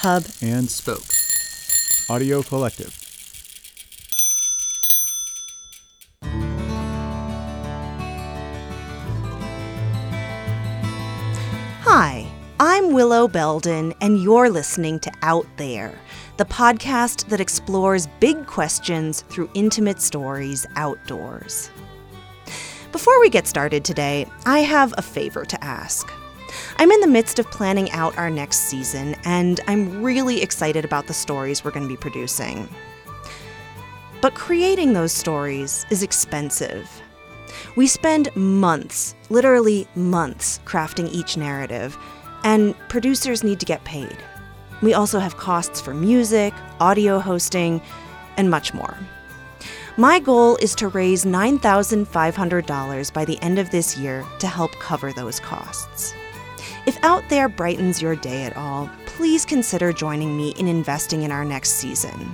Hub, and Spoke. Audio Collective. Hi, I'm Willow Belden, and you're listening to Out There, the podcast that explores big questions through intimate stories outdoors. Before we get started today, I have a favor to ask. I'm in the midst of planning out our next season, and I'm really excited about the stories we're going to be producing. But creating those stories is expensive. We spend months, literally months, crafting each narrative, and producers need to get paid. We also have costs for music, audio hosting, and much more. My goal is to raise $9,500 by the end of this year to help cover those costs. If Out There brightens your day at all, please consider joining me in investing in our next season.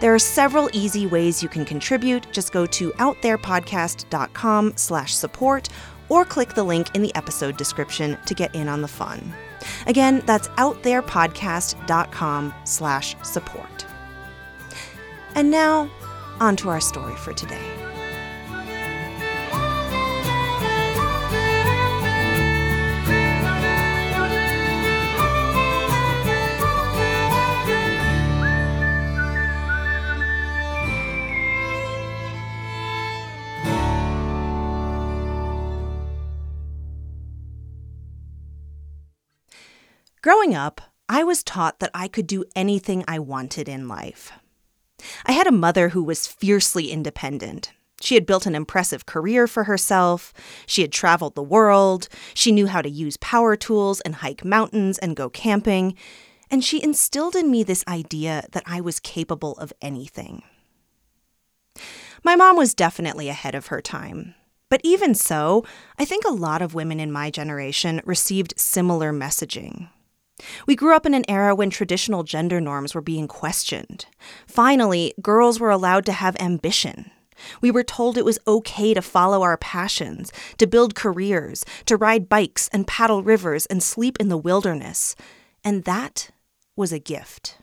There are several easy ways you can contribute. Just go to outtherepodcast.com slash support or click the link in the episode description to get in on the fun. Again, that's outtherepodcast.com slash support. And now, on to our story for today. Growing up, I was taught that I could do anything I wanted in life. I had a mother who was fiercely independent. She had built an impressive career for herself. She had traveled the world. She knew how to use power tools and hike mountains and go camping. And she instilled in me this idea that I was capable of anything. My mom was definitely ahead of her time. But even so, I think a lot of women in my generation received similar messaging. We grew up in an era when traditional gender norms were being questioned. Finally, girls were allowed to have ambition. We were told it was okay to follow our passions, to build careers, to ride bikes and paddle rivers and sleep in the wilderness. And that was a gift.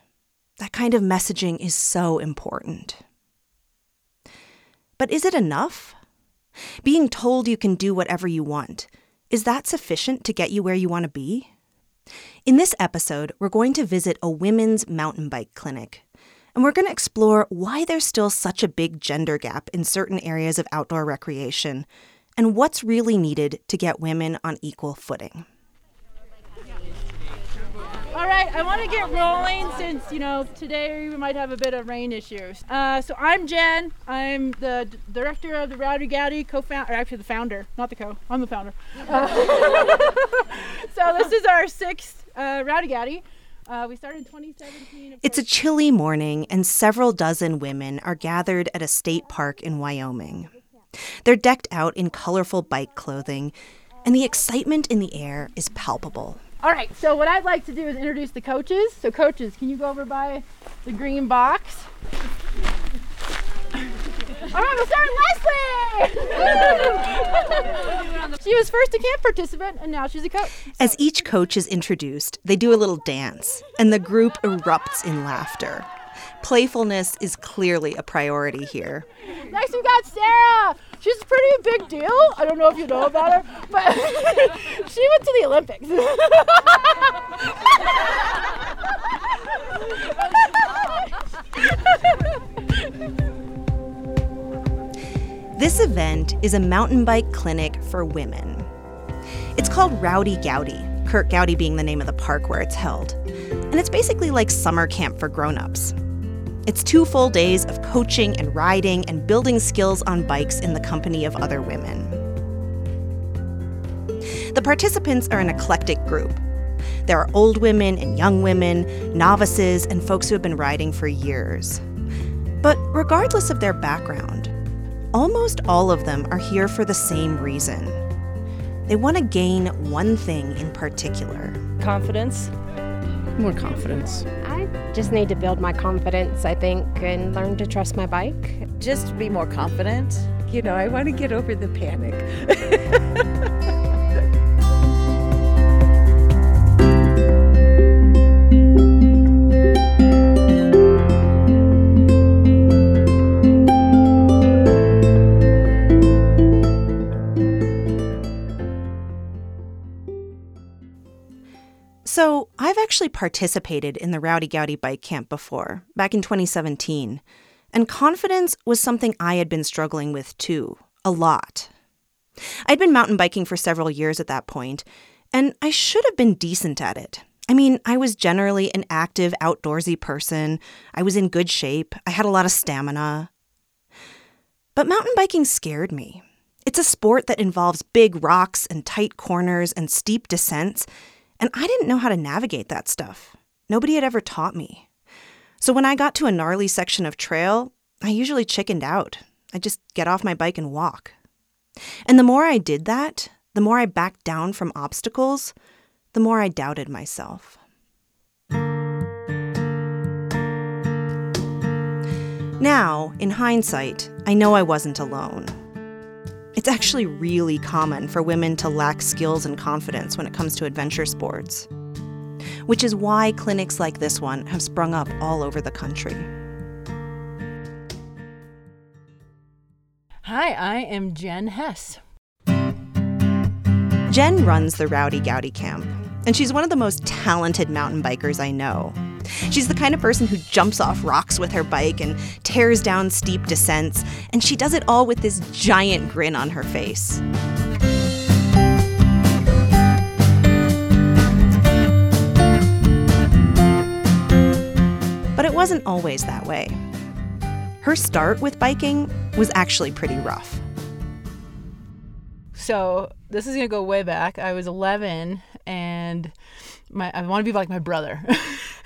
That kind of messaging is so important. But is it enough? Being told you can do whatever you want, is that sufficient to get you where you want to be? In this episode, we're going to visit a women's mountain bike clinic. And we're going to explore why there's still such a big gender gap in certain areas of outdoor recreation and what's really needed to get women on equal footing. All right, I want to get rolling since, you know, today we might have a bit of rain issues. Uh, so I'm Jen. I'm the d- director of the Rowdy Gowdy, co-founder, actually the founder, not the co. I'm the founder. Uh, so this is our sixth uh, Rowdy. Uh, we started in 2017. It's a chilly morning, and several dozen women are gathered at a state park in Wyoming. They're decked out in colorful bike clothing, and the excitement in the air is palpable. All right, so what I'd like to do is introduce the coaches. So, coaches, can you go over by the green box? All right, we'll start with Leslie. she was first a camp participant, and now she's a coach. As each coach is introduced, they do a little dance, and the group erupts in laughter. Playfulness is clearly a priority here. Next, we've got Sarah. She's pretty a pretty big deal. I don't know if you know about her, but she went to the Olympics. This event is a mountain bike clinic for women. It's called Rowdy Gowdy, Curt Gowdy being the name of the park where it's held. And it's basically like summer camp for grown-ups. It's two full days of coaching and riding and building skills on bikes in the company of other women. The participants are an eclectic group. There are old women and young women, novices, and folks who have been riding for years. But regardless of their background, almost all of them are here for the same reason. They want to gain one thing in particular confidence. More confidence. I just need to build my confidence, I think, and learn to trust my bike. Just be more confident. You know, I want to get over the panic. actually participated in the Rowdy Gowdy Bike Camp before, back in 2017. And confidence was something I had been struggling with too, a lot. I'd been mountain biking for several years at that point, and I should have been decent at it. I mean, I was generally an active, outdoorsy person. I was in good shape. I had a lot of stamina. But mountain biking scared me. It's a sport that involves big rocks and tight corners and steep descents, and I didn't know how to navigate that stuff. Nobody had ever taught me. So when I got to a gnarly section of trail, I usually chickened out. I'd just get off my bike and walk. And the more I did that, the more I backed down from obstacles, the more I doubted myself. Now, in hindsight, I know I wasn't alone. It's actually really common for women to lack skills and confidence when it comes to adventure sports, which is why clinics like this one have sprung up all over the country. Hi, I am Jen Hess. Jen runs the Rowdy Gowdy Camp, and she's one of the most talented mountain bikers I know. She's the kind of person who jumps off rocks with her bike and tears down steep descents, and she does it all with this giant grin on her face. But it wasn't always that way. Her start with biking was actually pretty rough. So this is gonna go way back. I was 11, and my I want to be like my brother.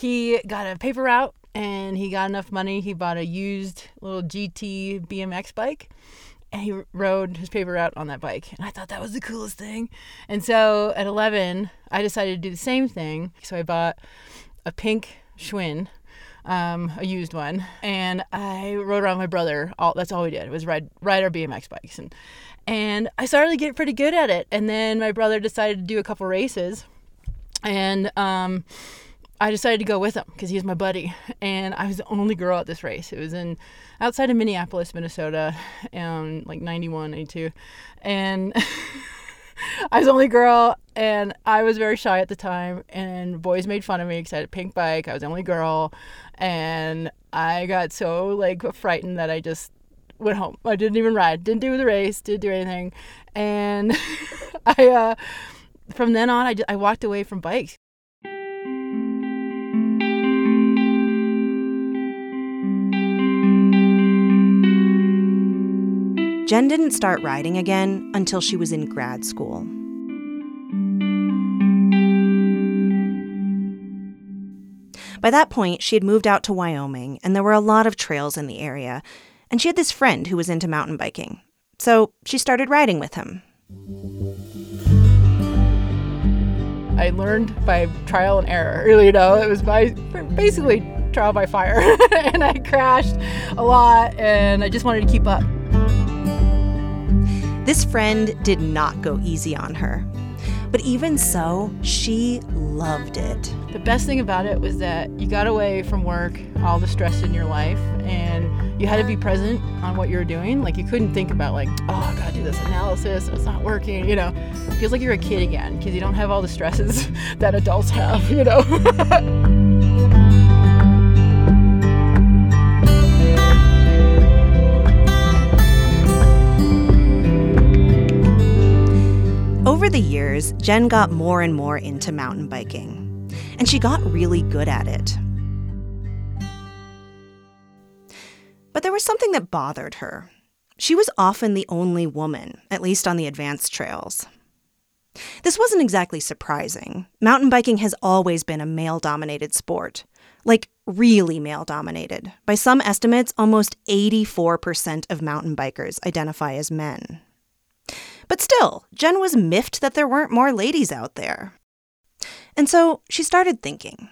he got a paper route, and he got enough money. He bought a used little GT BMX bike, and he rode his paper route on that bike. And I thought that was the coolest thing. And so at 11, I decided to do the same thing. So I bought a pink Schwinn um, a used one, and I rode around with my brother. All that's all we did was ride ride our BMX bikes, and and I started to get pretty good at it. And then my brother decided to do a couple races, and um, I decided to go with him because he was my buddy, and I was the only girl at this race. It was in outside of Minneapolis, Minnesota, um, like 91, 92, and. I was the only girl, and I was very shy at the time. And boys made fun of me because I had a pink bike. I was the only girl, and I got so like frightened that I just went home. I didn't even ride, didn't do the race, didn't do anything, and I uh, from then on I, I walked away from bikes. Jen didn't start riding again until she was in grad school. By that point, she had moved out to Wyoming, and there were a lot of trails in the area, and she had this friend who was into mountain biking. So she started riding with him. I learned by trial and error. You know, it was by basically trial by fire, and I crashed a lot, and I just wanted to keep up. This friend did not go easy on her. But even so, she loved it. The best thing about it was that you got away from work, all the stress in your life, and you had to be present on what you were doing. Like you couldn't think about like, oh, I gotta do this analysis, it's not working. You know, it feels like you're a kid again because you don't have all the stresses that adults have. You know. Over the years, Jen got more and more into mountain biking, and she got really good at it. But there was something that bothered her. She was often the only woman, at least on the advanced trails. This wasn't exactly surprising. Mountain biking has always been a male dominated sport. Like, really male dominated. By some estimates, almost 84% of mountain bikers identify as men. But still, Jen was miffed that there weren't more ladies out there. And so she started thinking.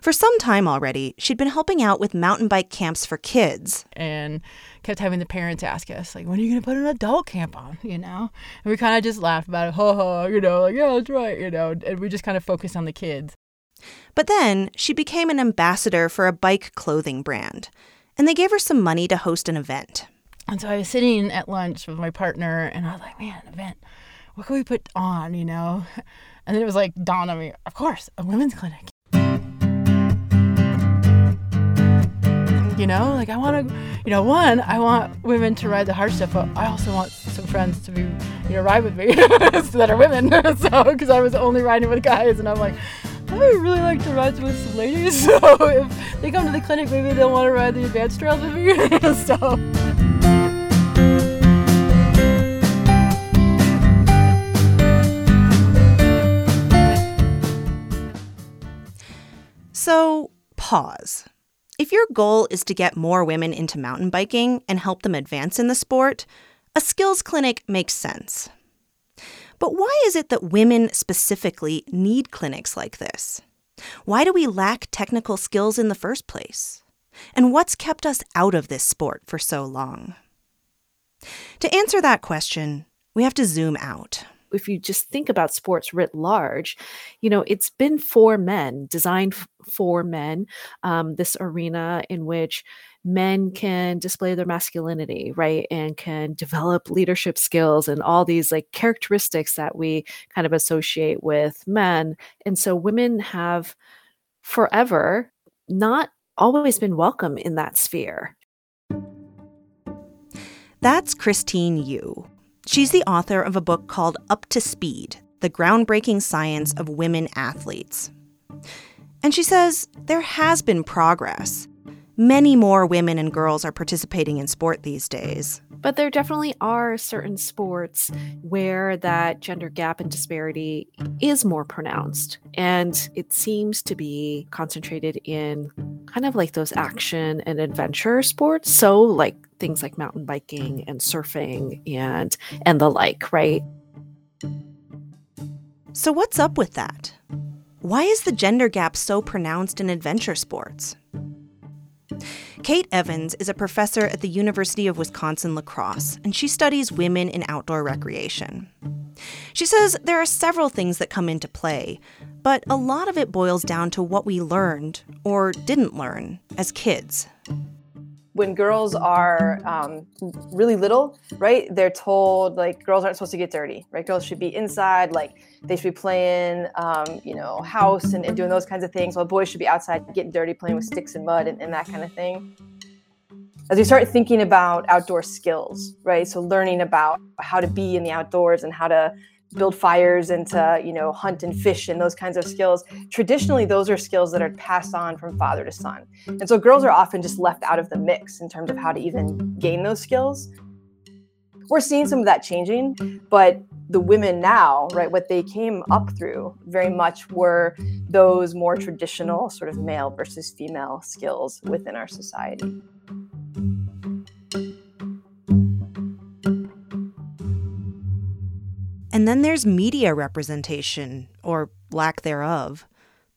For some time already, she'd been helping out with mountain bike camps for kids. And kept having the parents ask us, like, when are you going to put an adult camp on, you know? And we kind of just laughed about it, ha ha, you know, like, yeah, that's right, you know, and we just kind of focused on the kids. But then she became an ambassador for a bike clothing brand, and they gave her some money to host an event. And so I was sitting at lunch with my partner, and I was like, man, event, what can we put on, you know? And then it was like dawned on me, of course, a women's clinic. You know, like I want to, you know, one, I want women to ride the hard stuff, but I also want some friends to be, you know, ride with me that are women. so, because I was only riding with guys, and I'm like, I would really like to ride with some ladies. So if they come to the clinic, maybe they'll want to ride the advanced trails with me. so. So, pause. If your goal is to get more women into mountain biking and help them advance in the sport, a skills clinic makes sense. But why is it that women specifically need clinics like this? Why do we lack technical skills in the first place? And what's kept us out of this sport for so long? To answer that question, we have to zoom out if you just think about sports writ large, you know, it's been for men, designed for men, um, this arena in which men can display their masculinity, right? And can develop leadership skills and all these like characteristics that we kind of associate with men. And so women have forever not always been welcome in that sphere. That's Christine Yu. She's the author of a book called Up to Speed The Groundbreaking Science of Women Athletes. And she says there has been progress. Many more women and girls are participating in sport these days. But there definitely are certain sports where that gender gap and disparity is more pronounced. And it seems to be concentrated in kind of like those action and adventure sports. So, like things like mountain biking and surfing and and the like, right? So what's up with that? Why is the gender gap so pronounced in adventure sports? Kate Evans is a professor at the University of Wisconsin La Crosse, and she studies women in outdoor recreation. She says there are several things that come into play, but a lot of it boils down to what we learned or didn't learn as kids when girls are um, really little, right? They're told like girls aren't supposed to get dirty, right? Girls should be inside, like they should be playing, um, you know, house and, and, doing those kinds of things, while boys should be outside getting dirty, playing with sticks and mud and, and that kind of thing. As we start thinking about outdoor skills, right? So learning about how to be in the outdoors and how to build fires and to you know hunt and fish and those kinds of skills. Traditionally those are skills that are passed on from father to son. And so girls are often just left out of the mix in terms of how to even gain those skills. We're seeing some of that changing but the women now right what they came up through very much were those more traditional sort of male versus female skills within our society And then there's media representation, or lack thereof.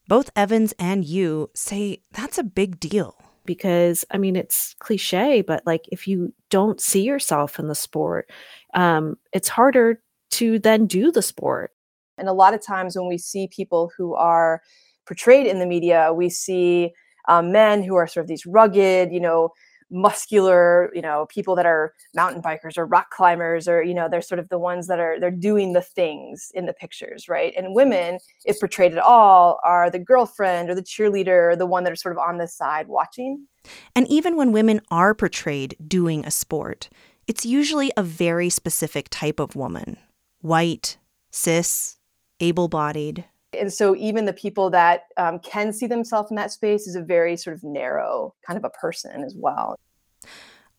Both Evans and Yu say that's a big deal. Because, I mean, it's cliche, but like if you don't see yourself in the sport, um, it's harder to then do the sport. And a lot of times when we see people who are portrayed in the media, we see um, men who are sort of these rugged, you know, muscular you know people that are mountain bikers or rock climbers or you know they're sort of the ones that are they're doing the things in the pictures right? And women if portrayed at all are the girlfriend or the cheerleader or the one that are sort of on the side watching. And even when women are portrayed doing a sport it's usually a very specific type of woman. White cis able-bodied and so even the people that um, can see themselves in that space is a very sort of narrow kind of a person as well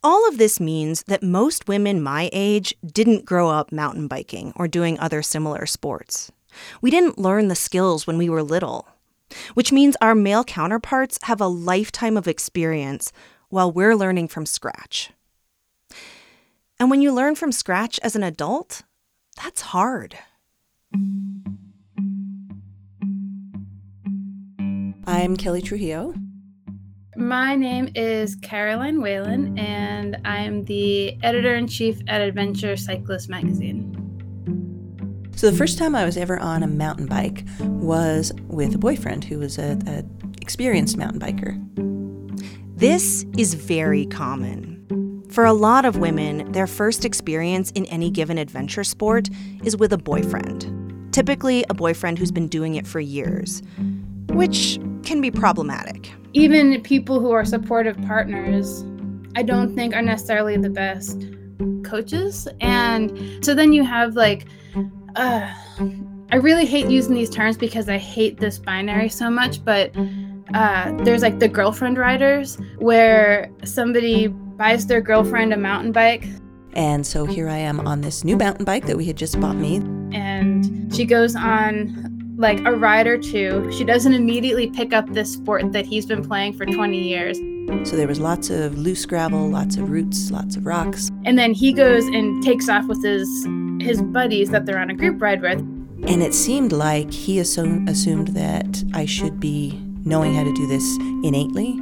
all of this means that most women my age didn't grow up mountain biking or doing other similar sports. We didn't learn the skills when we were little, which means our male counterparts have a lifetime of experience while we're learning from scratch. And when you learn from scratch as an adult, that's hard. I'm Kelly Trujillo. My name is Caroline Whalen, and I'm the editor in chief at Adventure Cyclist magazine. So, the first time I was ever on a mountain bike was with a boyfriend who was a, a experienced mountain biker. This is very common. For a lot of women, their first experience in any given adventure sport is with a boyfriend typically a boyfriend who's been doing it for years, which can be problematic. Even people who are supportive partners, I don't think are necessarily the best coaches. And so then you have like, uh, I really hate using these terms because I hate this binary so much, but uh, there's like the girlfriend riders where somebody buys their girlfriend a mountain bike. And so here I am on this new mountain bike that we had just bought me. And she goes on like a ride or two. She doesn't immediately pick up this sport that he's been playing for 20 years. So there was lots of loose gravel, lots of roots, lots of rocks. And then he goes and takes off with his his buddies that they're on a group ride with. And it seemed like he assumed, assumed that I should be knowing how to do this innately,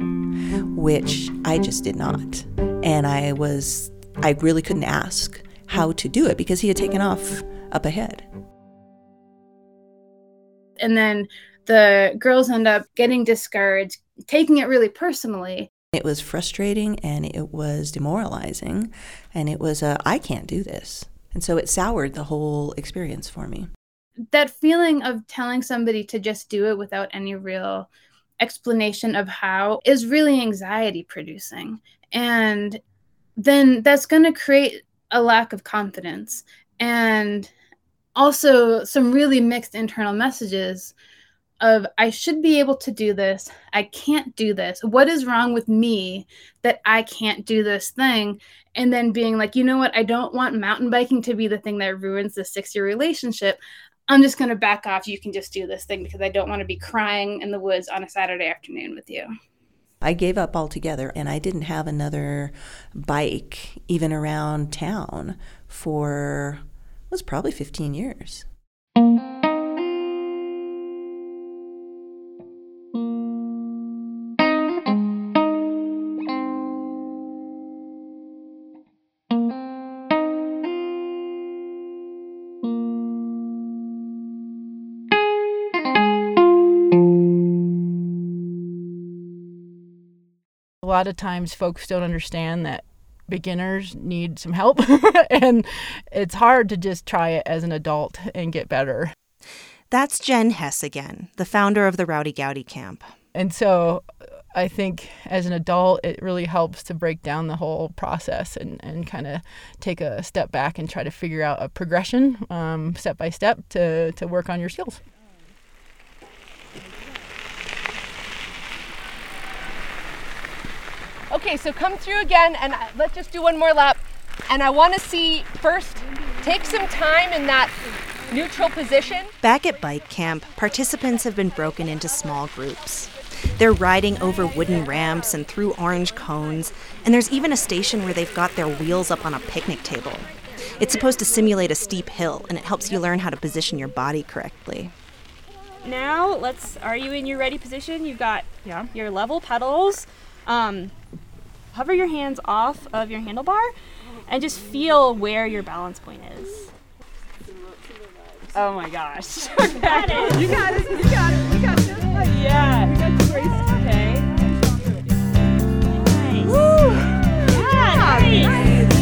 which I just did not. And I was, I really couldn't ask how to do it because he had taken off up ahead. And then the girls end up getting discouraged, taking it really personally. It was frustrating and it was demoralizing, and it was a, I can't do this. And so it soured the whole experience for me. That feeling of telling somebody to just do it without any real explanation of how is really anxiety producing. And then that's going to create a lack of confidence and also some really mixed internal messages of I should be able to do this. I can't do this. What is wrong with me that I can't do this thing? And then being like, you know what? I don't want mountain biking to be the thing that ruins the six year relationship. I'm just going to back off. You can just do this thing because I don't want to be crying in the woods on a Saturday afternoon with you. I gave up altogether and I didn't have another bike even around town for was probably 15 years. A lot of times folks don't understand that beginners need some help and it's hard to just try it as an adult and get better. That's Jen Hess again, the founder of the Rowdy Gowdy Camp. And so I think as an adult, it really helps to break down the whole process and, and kind of take a step back and try to figure out a progression um, step by step to, to work on your skills. Okay, so come through again and let's just do one more lap. And I want to see first, take some time in that neutral position. Back at bike camp, participants have been broken into small groups. They're riding over wooden ramps and through orange cones, and there's even a station where they've got their wheels up on a picnic table. It's supposed to simulate a steep hill, and it helps you learn how to position your body correctly. Now, let's. Are you in your ready position? You've got yeah. your level pedals. Um, hover your hands off of your handlebar and just feel where your balance point is. Oh my gosh. you got it. You got it. You got it. You got it. Yeah. You got grace. Okay. Nice. Woo. Yeah, nice.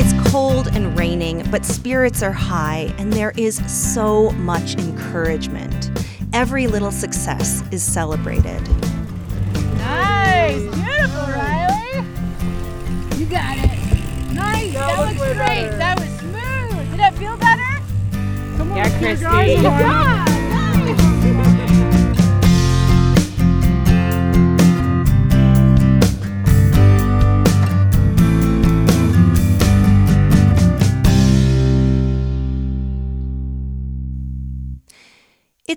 It's cold and raining, but spirits are high, and there is so much encouragement. Every little success is celebrated. Nice! Beautiful, Riley! You got it. Nice! That, that was great. Better. That was smooth. Did that feel better? Come on, yeah, Christy. Yeah,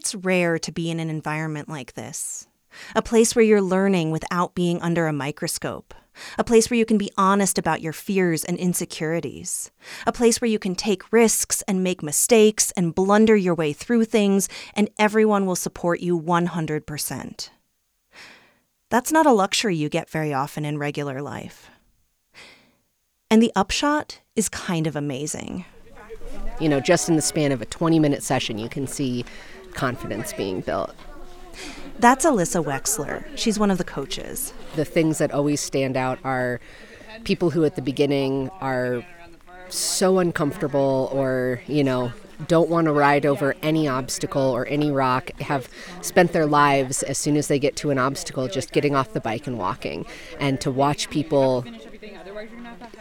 It's rare to be in an environment like this. A place where you're learning without being under a microscope. A place where you can be honest about your fears and insecurities. A place where you can take risks and make mistakes and blunder your way through things, and everyone will support you 100%. That's not a luxury you get very often in regular life. And the upshot is kind of amazing. You know, just in the span of a 20 minute session, you can see confidence being built. That's Alyssa Wexler. She's one of the coaches. The things that always stand out are people who at the beginning are so uncomfortable or, you know, don't want to ride over any obstacle or any rock have spent their lives as soon as they get to an obstacle just getting off the bike and walking. And to watch people,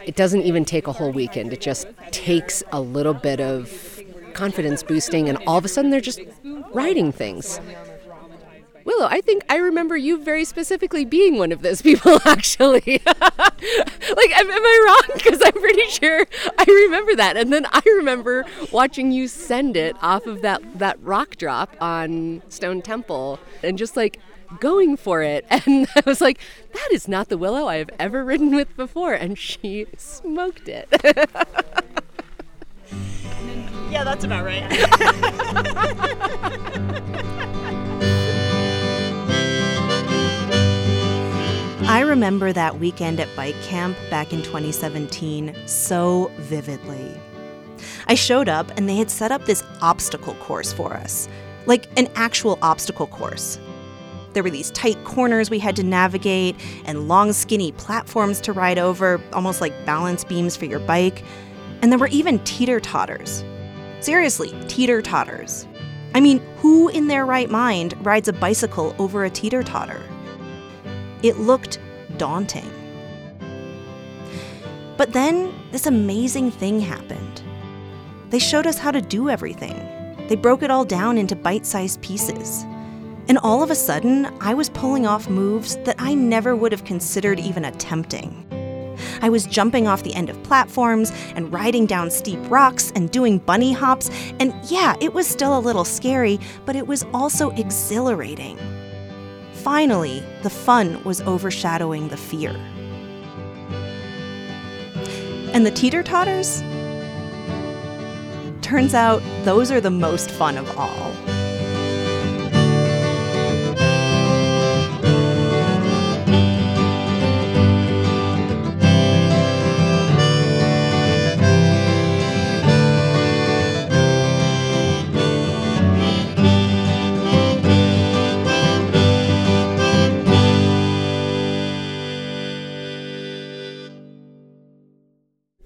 it doesn't even take a whole weekend, it just takes a little bit of confidence boosting, and all of a sudden they're just riding things. Willow, I think I remember you very specifically being one of those people, actually. like, am, am I wrong? Because I'm pretty sure I remember that. And then I remember watching you send it off of that, that rock drop on Stone Temple and just like going for it. And I was like, that is not the Willow I have ever ridden with before. And she smoked it. Yeah, that's about right. I remember that weekend at bike camp back in 2017 so vividly. I showed up and they had set up this obstacle course for us, like an actual obstacle course. There were these tight corners we had to navigate and long, skinny platforms to ride over, almost like balance beams for your bike. And there were even teeter totters. Seriously, teeter totters. I mean, who in their right mind rides a bicycle over a teeter totter? It looked daunting. But then this amazing thing happened. They showed us how to do everything. They broke it all down into bite sized pieces. And all of a sudden, I was pulling off moves that I never would have considered even attempting. I was jumping off the end of platforms and riding down steep rocks and doing bunny hops. And yeah, it was still a little scary, but it was also exhilarating. Finally, the fun was overshadowing the fear. And the teeter totters? Turns out those are the most fun of all.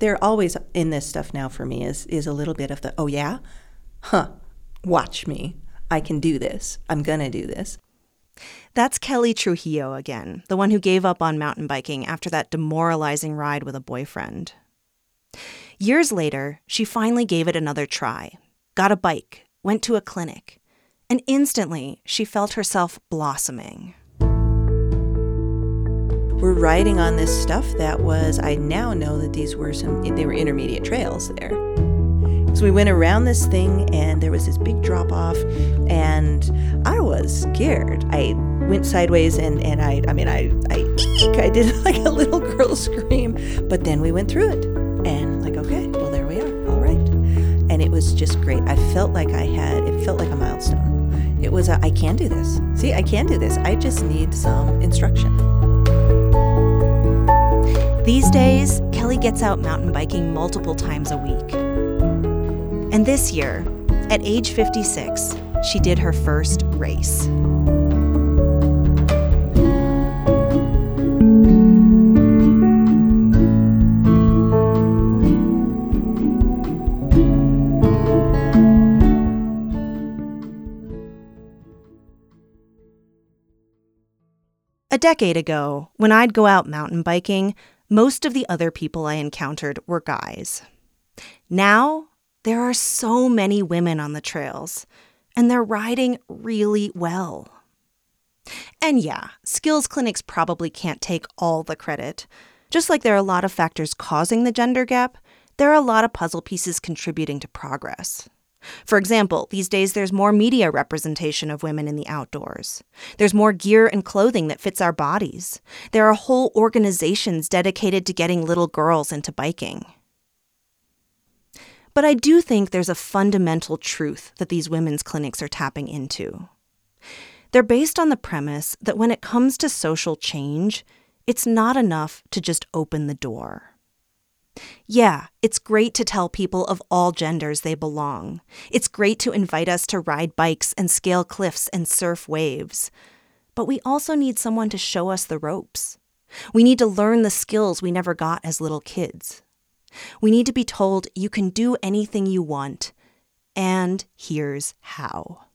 They're always in this stuff now for me is is a little bit of the oh yeah, huh, watch me, I can do this, I'm gonna do this. That's Kelly Trujillo again, the one who gave up on mountain biking after that demoralizing ride with a boyfriend. Years later, she finally gave it another try, got a bike, went to a clinic, and instantly she felt herself blossoming. We're riding on this stuff that was, I now know that these were some, they were intermediate trails there. So we went around this thing and there was this big drop off and I was scared. I went sideways and, and I, I mean, I, I, eek, I did like a little girl scream, but then we went through it and like, okay, well, there we are. All right. And it was just great. I felt like I had, it felt like a milestone. It was a, I can do this. See, I can do this. I just need some instruction. These days, Kelly gets out mountain biking multiple times a week. And this year, at age 56, she did her first race. A decade ago, when I'd go out mountain biking, most of the other people I encountered were guys. Now, there are so many women on the trails, and they're riding really well. And yeah, skills clinics probably can't take all the credit. Just like there are a lot of factors causing the gender gap, there are a lot of puzzle pieces contributing to progress. For example, these days there's more media representation of women in the outdoors. There's more gear and clothing that fits our bodies. There are whole organizations dedicated to getting little girls into biking. But I do think there's a fundamental truth that these women's clinics are tapping into. They're based on the premise that when it comes to social change, it's not enough to just open the door. Yeah, it's great to tell people of all genders they belong. It's great to invite us to ride bikes and scale cliffs and surf waves. But we also need someone to show us the ropes. We need to learn the skills we never got as little kids. We need to be told you can do anything you want, and here's how.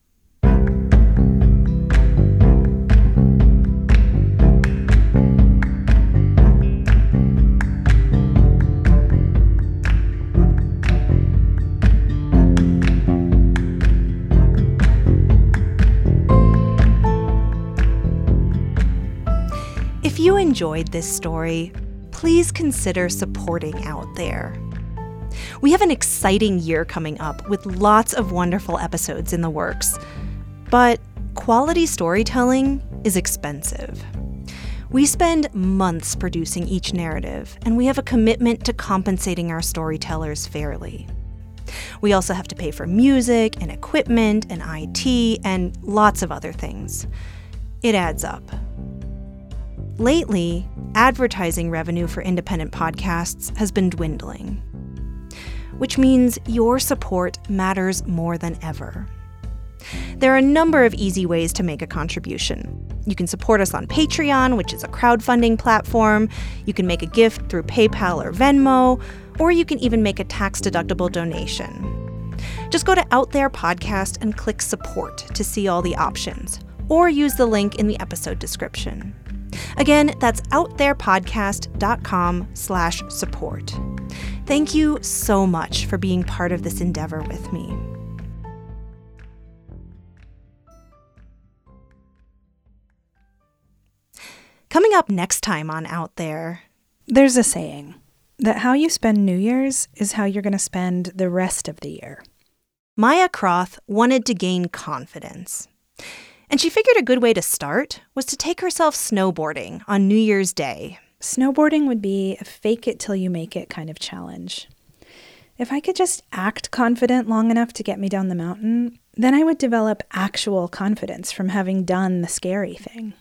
You enjoyed this story, please consider supporting out there. We have an exciting year coming up with lots of wonderful episodes in the works. But quality storytelling is expensive. We spend months producing each narrative, and we have a commitment to compensating our storytellers fairly. We also have to pay for music and equipment and IT and lots of other things. It adds up. Lately, advertising revenue for independent podcasts has been dwindling, which means your support matters more than ever. There are a number of easy ways to make a contribution. You can support us on Patreon, which is a crowdfunding platform. You can make a gift through PayPal or Venmo, or you can even make a tax deductible donation. Just go to Out There Podcast and click support to see all the options, or use the link in the episode description. Again, that's outtherepodcast.com slash support. Thank you so much for being part of this endeavor with me. Coming up next time on Out There. There's a saying that how you spend New Year's is how you're going to spend the rest of the year. Maya Croth wanted to gain confidence. And she figured a good way to start was to take herself snowboarding on New Year's Day. Snowboarding would be a fake it till you make it kind of challenge. If I could just act confident long enough to get me down the mountain, then I would develop actual confidence from having done the scary thing.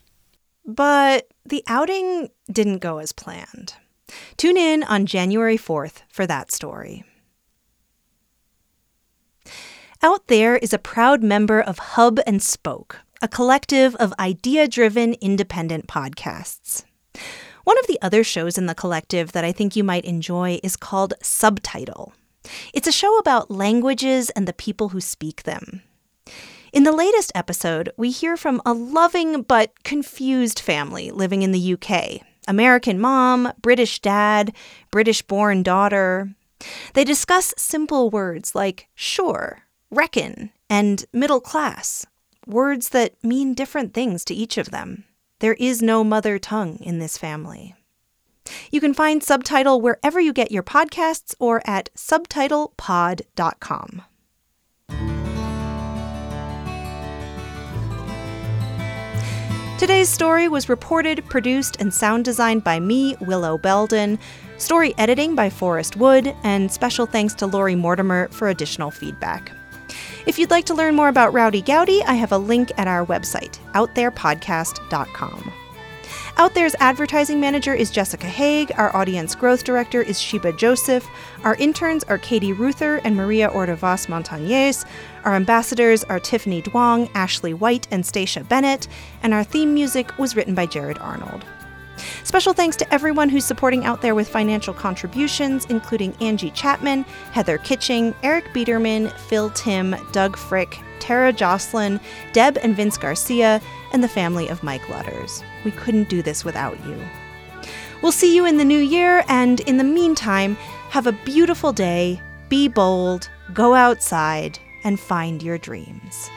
But the outing didn't go as planned. Tune in on January 4th for that story. Out There is a proud member of Hub and Spoke, a collective of idea driven independent podcasts. One of the other shows in the collective that I think you might enjoy is called Subtitle. It's a show about languages and the people who speak them. In the latest episode, we hear from a loving but confused family living in the UK American mom, British dad, British born daughter. They discuss simple words like sure, reckon, and middle class, words that mean different things to each of them. There is no mother tongue in this family. You can find Subtitle wherever you get your podcasts or at subtitlepod.com. Today's story was reported, produced, and sound designed by me, Willow Belden. Story editing by Forrest Wood, and special thanks to Lori Mortimer for additional feedback. If you'd like to learn more about Rowdy Gowdy, I have a link at our website, outtherepodcast.com. Out There's advertising manager is Jessica Haig. Our audience growth director is Sheba Joseph. Our interns are Katie Ruther and Maria Ordovas Montañez. Our ambassadors are Tiffany Duong, Ashley White, and Stacia Bennett. And our theme music was written by Jared Arnold. Special thanks to everyone who's supporting out there with financial contributions, including Angie Chapman, Heather Kitching, Eric Biederman, Phil Tim, Doug Frick, Tara Jocelyn, Deb and Vince Garcia, and the family of Mike Lutters. We couldn't do this without you. We'll see you in the new year, and in the meantime, have a beautiful day, be bold, go outside, and find your dreams.